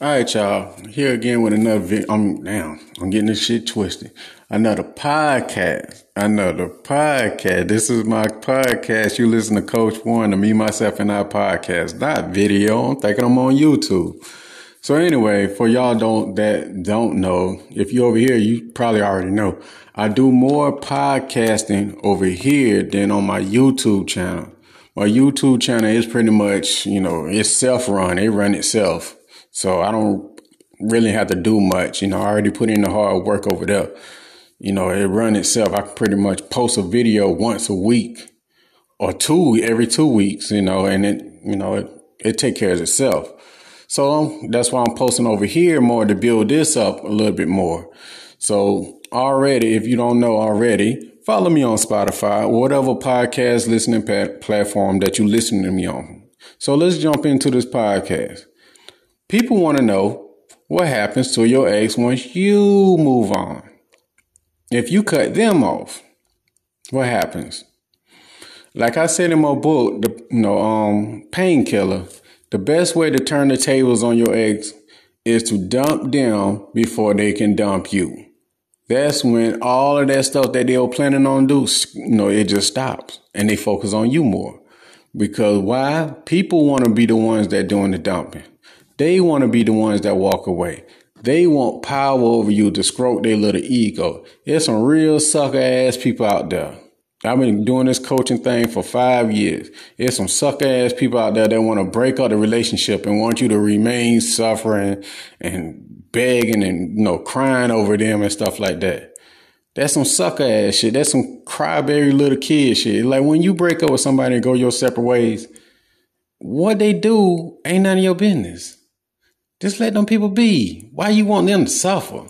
All right, y'all. Here again with another video. I'm now. I'm getting this shit twisted. Another podcast. Another podcast. This is my podcast. You listen to Coach Warren, to me, myself, and I podcast. Not video. I'm thinking I'm on YouTube. So anyway, for y'all don't that don't know, if you're over here, you probably already know. I do more podcasting over here than on my YouTube channel. My YouTube channel is pretty much, you know, it's self run. It run itself. So I don't really have to do much. You know, I already put in the hard work over there. You know, it run itself. I pretty much post a video once a week or two every two weeks, you know, and it, you know, it, it take care of itself. So that's why I'm posting over here more to build this up a little bit more. So already, if you don't know already, follow me on Spotify, whatever podcast listening platform that you listen to me on. So let's jump into this podcast. People want to know what happens to your ex once you move on. If you cut them off, what happens? Like I said in my book, the you know, um, painkiller, the best way to turn the tables on your ex is to dump them before they can dump you. That's when all of that stuff that they were planning on do, you know, it just stops and they focus on you more. Because why? People want to be the ones that doing the dumping. They want to be the ones that walk away. They want power over you to stroke their little ego. There's some real sucker ass people out there. I've been doing this coaching thing for five years. There's some sucker ass people out there that want to break up the relationship and want you to remain suffering and begging and you know crying over them and stuff like that. That's some sucker ass shit. That's some crybaby little kid shit. Like when you break up with somebody and go your separate ways, what they do ain't none of your business. Just let them people be. Why you want them to suffer?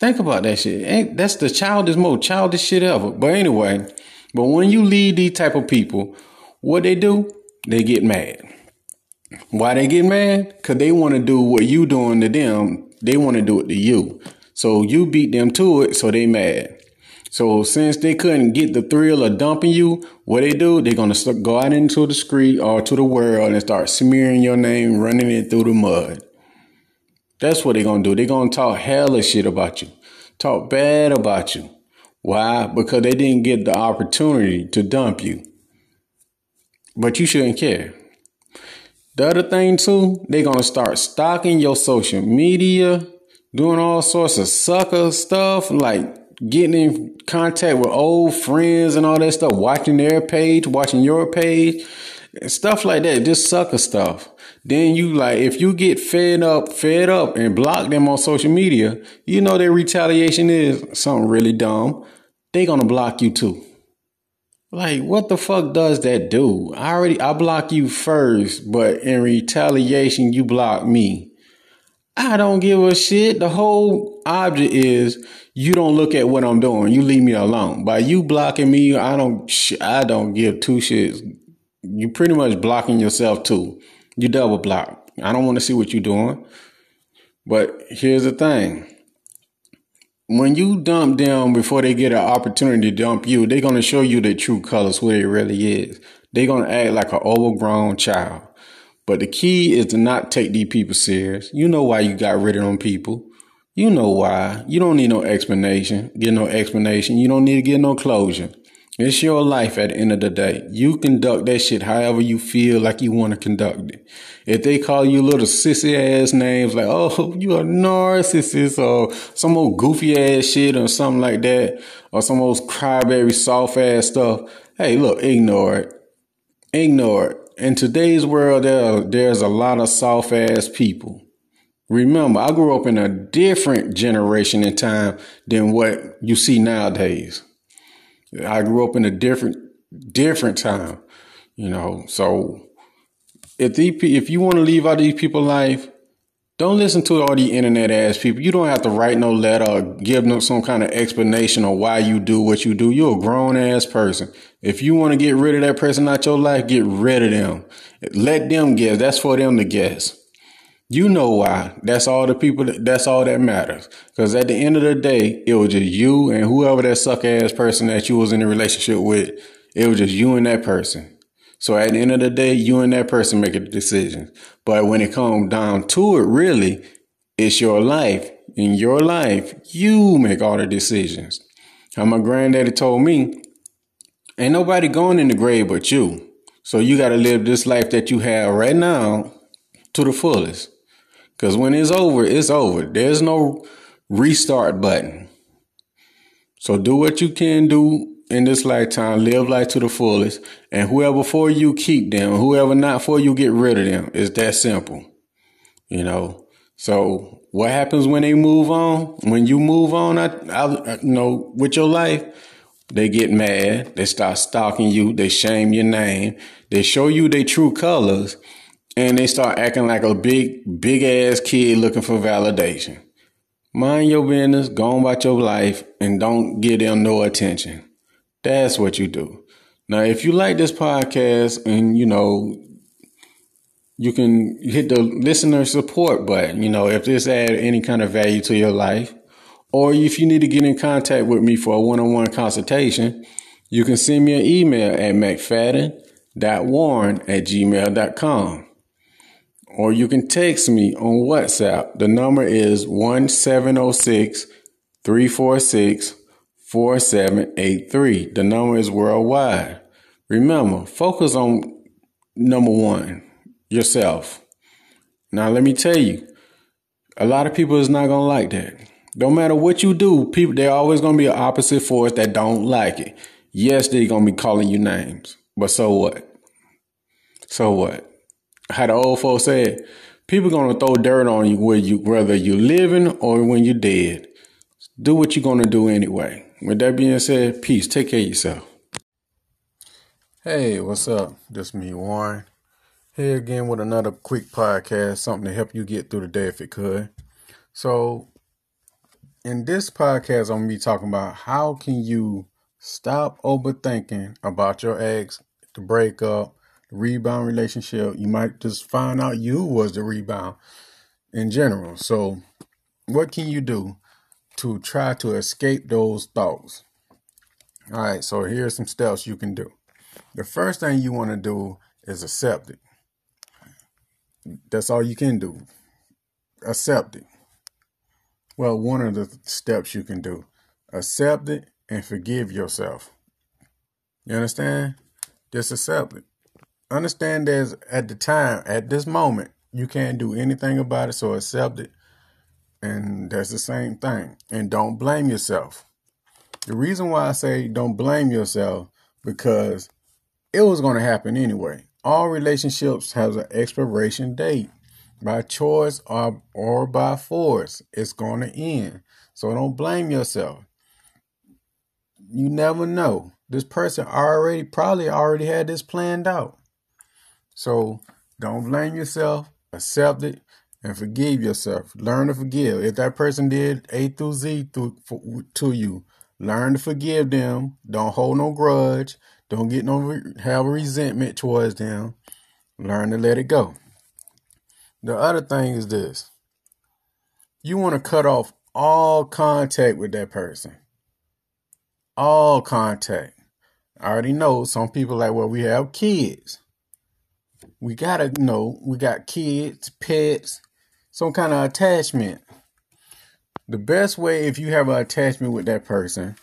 Think about that shit. Ain't that's the childish most childish shit ever. But anyway, but when you lead these type of people, what they do, they get mad. Why they get mad? Cause they want to do what you doing to them. They want to do it to you. So you beat them to it, so they mad. So since they couldn't get the thrill of dumping you, what they do, they're gonna go out into the street or to the world and start smearing your name, running it through the mud. That's what they're gonna do. They're gonna talk hella shit about you, talk bad about you. Why? Because they didn't get the opportunity to dump you. But you shouldn't care. The other thing too, they're gonna start stalking your social media, doing all sorts of sucker stuff like getting in contact with old friends and all that stuff, watching their page, watching your page, stuff like that, just sucker stuff. Then you like, if you get fed up, fed up and block them on social media, you know their retaliation is something really dumb. They gonna block you too. Like, what the fuck does that do? I already, I block you first, but in retaliation, you block me. I don't give a shit. The whole object is you don't look at what I'm doing. You leave me alone. By you blocking me, I don't. I don't give two shits. You pretty much blocking yourself too. You double block. I don't want to see what you're doing. But here's the thing. When you dump them before they get an opportunity to dump you, they're gonna show you the true colors, what it really is. They're gonna act like an overgrown child. But the key is to not take these people serious. You know why you got rid of them people. You know why. You don't need no explanation. Get no explanation. You don't need to get no closure. It's your life at the end of the day. You conduct that shit however you feel like you want to conduct it. If they call you little sissy ass names like, oh, you a narcissist or some old goofy ass shit or something like that, or some old crybaby soft ass stuff, hey, look, ignore it. Ignore it in today's world, there, there's a lot of soft ass people. Remember, I grew up in a different generation in time than what you see nowadays. I grew up in a different, different time, you know. So if the, if you want to leave out these people's life, don't listen to all the internet ass people. You don't have to write no letter or give them some kind of explanation of why you do what you do. You're a grown ass person. If you want to get rid of that person out your life, get rid of them. Let them guess. That's for them to guess. You know why. That's all the people, that, that's all that matters. Cause at the end of the day, it was just you and whoever that suck ass person that you was in a relationship with. It was just you and that person. So at the end of the day, you and that person make a decision. But when it comes down to it, really, it's your life. In your life, you make all the decisions. How my granddaddy told me, ain't nobody going in the grave but you. So you got to live this life that you have right now to the fullest. Because when it's over, it's over. There's no restart button. So do what you can do in this lifetime, live life to the fullest, and whoever for you, keep them. Whoever not for you, get rid of them. It's that simple. You know. So what happens when they move on? When you move on, I, I, you know, with your life, they get mad. They start stalking you. They shame your name. They show you their true colors, and they start acting like a big, big ass kid looking for validation. Mind your business, go on about your life, and don't give them no attention. That's what you do. Now, if you like this podcast and, you know, you can hit the listener support button, you know, if this add any kind of value to your life, or if you need to get in contact with me for a one-on-one consultation, you can send me an email at mcfadden.warren at gmail.com. Or you can text me on WhatsApp. The number is 1706 346 4783. The number is worldwide. Remember, focus on number one, yourself. Now, let me tell you, a lot of people is not going to like that. No matter what you do, people, they're always going to be an opposite force that don't like it. Yes, they're going to be calling you names, but so what? So what? How the old folks said, people to throw dirt on you, whether, you whether you're living or when you're dead. Do what you're to do anyway. With that being said, peace. Take care of yourself. Hey, what's up? This me, Warren. Here again with another quick podcast, something to help you get through the day if it could. So, in this podcast, I'm gonna be talking about how can you stop overthinking about your ex, the breakup, rebound relationship. You might just find out you was the rebound in general. So, what can you do to try to escape those thoughts. All right, so here's some steps you can do. The first thing you want to do is accept it. That's all you can do. Accept it. Well, one of the steps you can do. Accept it and forgive yourself. You understand? Just accept it. Understand that at the time, at this moment, you can't do anything about it, so accept it and that's the same thing. And don't blame yourself. The reason why I say don't blame yourself because it was going to happen anyway. All relationships have an expiration date. By choice or, or by force, it's going to end. So don't blame yourself. You never know. This person already probably already had this planned out. So don't blame yourself. Accept it and forgive yourself. Learn to forgive. If that person did A through Z through, for, to you, learn to forgive them. Don't hold no grudge. Don't get no have resentment towards them. Learn to let it go. The other thing is this. You want to cut off all contact with that person. All contact. I already know some people like, well, we have kids. We gotta know we got kids, pets, some kind of attachment. The best way, if you have an attachment with that person,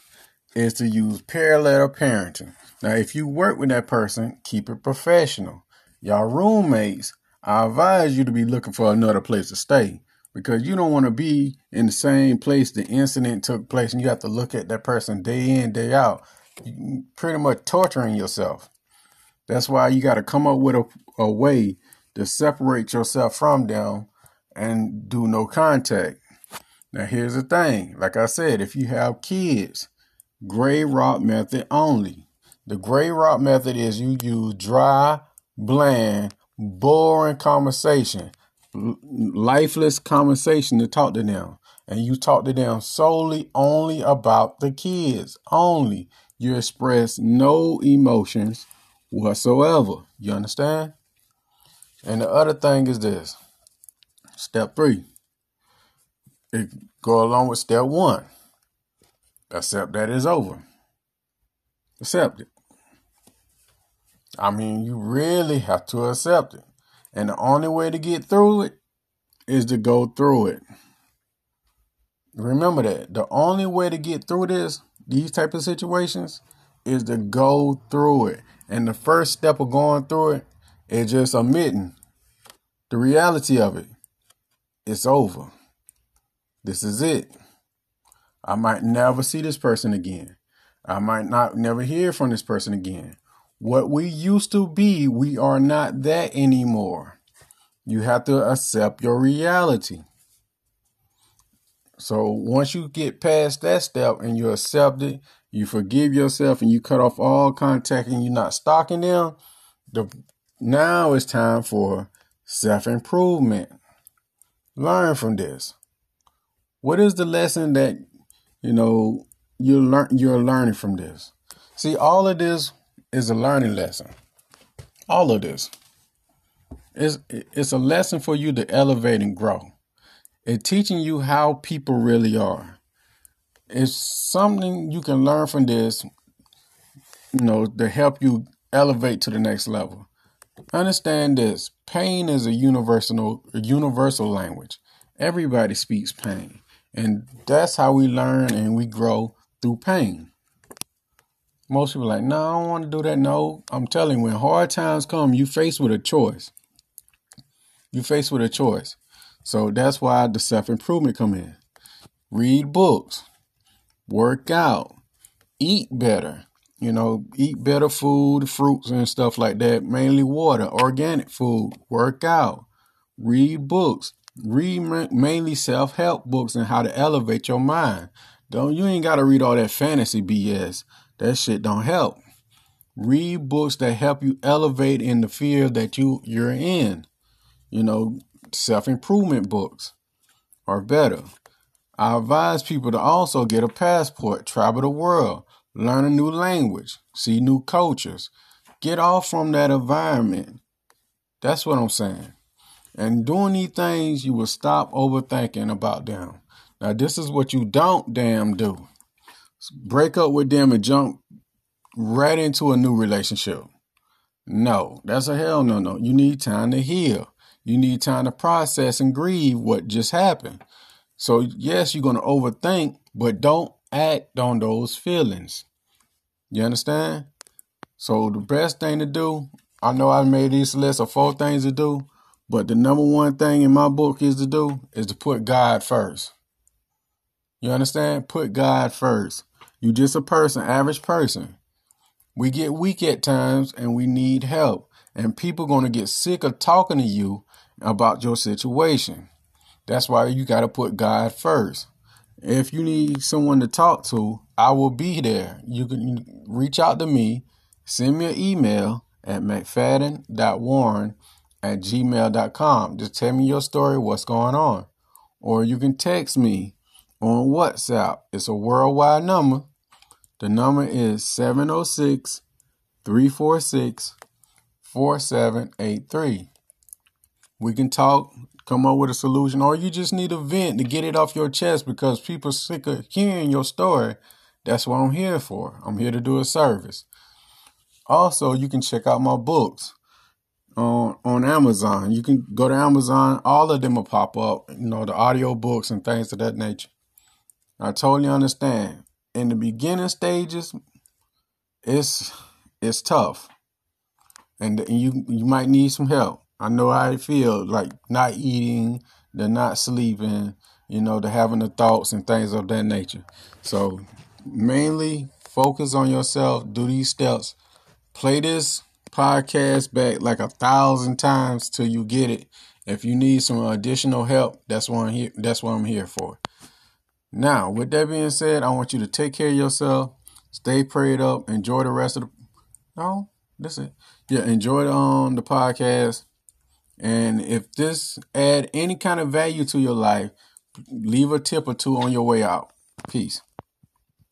is to use parallel parenting. Now, if you work with that person, keep it professional. Y'all roommates, I advise you to be looking for another place to stay because you don't want to be in the same place the incident took place and you have to look at that person day in, day out. You pretty much torturing yourself. That's why you got to come up with a, a way to separate yourself from them and do no contact. Now, here's the thing like I said, if you have kids, gray rock method only. The gray rock method is you use dry, bland, boring conversation, lifeless conversation to talk to them. And you talk to them solely only about the kids, only. You express no emotions whatsoever. You understand? And the other thing is this Step three, it go along with step one. Accept that is over. Accept it. I mean, you really have to accept it. And the only way to get through it is to go through it. Remember that. The only way to get through this, these type of situations, is to go through it. And the first step of going through it is just admitting the reality of it. It's over. This is it. I might never see this person again. I might not never hear from this person again. What we used to be, we are not that anymore. You have to accept your reality. So once you get past that step and you accept it, you forgive yourself and you cut off all contact and you're not stalking them, the now it's time for self-improvement. Learn from this. What is the lesson that you know you learn you're learning from this? See, all of this is a learning lesson. All of this. It's, it's a lesson for you to elevate and grow. It's teaching you how people really are. It's something you can learn from this, you know, to help you elevate to the next level. Understand this pain is a universal a universal language. Everybody speaks pain. And that's how we learn and we grow through pain. Most people like, no, I don't want to do that. No, I'm telling you, when hard times come, you face with a choice. You face with a choice. So that's why the self improvement come in. Read books, work out, eat better. You know, eat better food, fruits and stuff like that. Mainly water, organic food, work out, read books, read mainly self help books and how to elevate your mind. Don't you ain't gotta read all that fantasy BS. That shit don't help. Read books that help you elevate in the field that you you're in. You know, self improvement books are better. I advise people to also get a passport, travel the world, learn a new language, see new cultures, get off from that environment. That's what I'm saying. And doing these things, you will stop overthinking about them. Now, this is what you don't damn do break up with them and jump right into a new relationship. No, that's a hell no, no. You need time to heal. You need time to process and grieve what just happened. So, yes, you're going to overthink, but don't act on those feelings. You understand? So, the best thing to do, I know I made this list of four things to do, but the number one thing in my book is to do is to put God first. You understand? Put God first. You just a person, average person. We get weak at times and we need help. And people gonna get sick of talking to you about your situation. That's why you gotta put God first. If you need someone to talk to, I will be there. You can reach out to me, send me an email at mcfadden.warren at gmail.com. Just tell me your story, what's going on. Or you can text me on WhatsApp. It's a worldwide number. The number is 706 346 4783. We can talk, come up with a solution, or you just need a vent to get it off your chest because people sick of hearing your story. That's what I'm here for. I'm here to do a service. Also, you can check out my books on on Amazon. You can go to Amazon, all of them will pop up, you know, the audio books and things of that nature. I totally understand. In the beginning stages, it's it's tough, and you you might need some help. I know how it feel like not eating, the not sleeping, you know, the having the thoughts and things of that nature. So mainly focus on yourself. Do these steps. Play this podcast back like a thousand times till you get it. If you need some additional help, that's what I'm here. That's what I'm here for. Now, with that being said, I want you to take care of yourself, stay prayed up, enjoy the rest of the. No, that's it. Yeah, enjoy um the podcast, and if this add any kind of value to your life, leave a tip or two on your way out. Peace.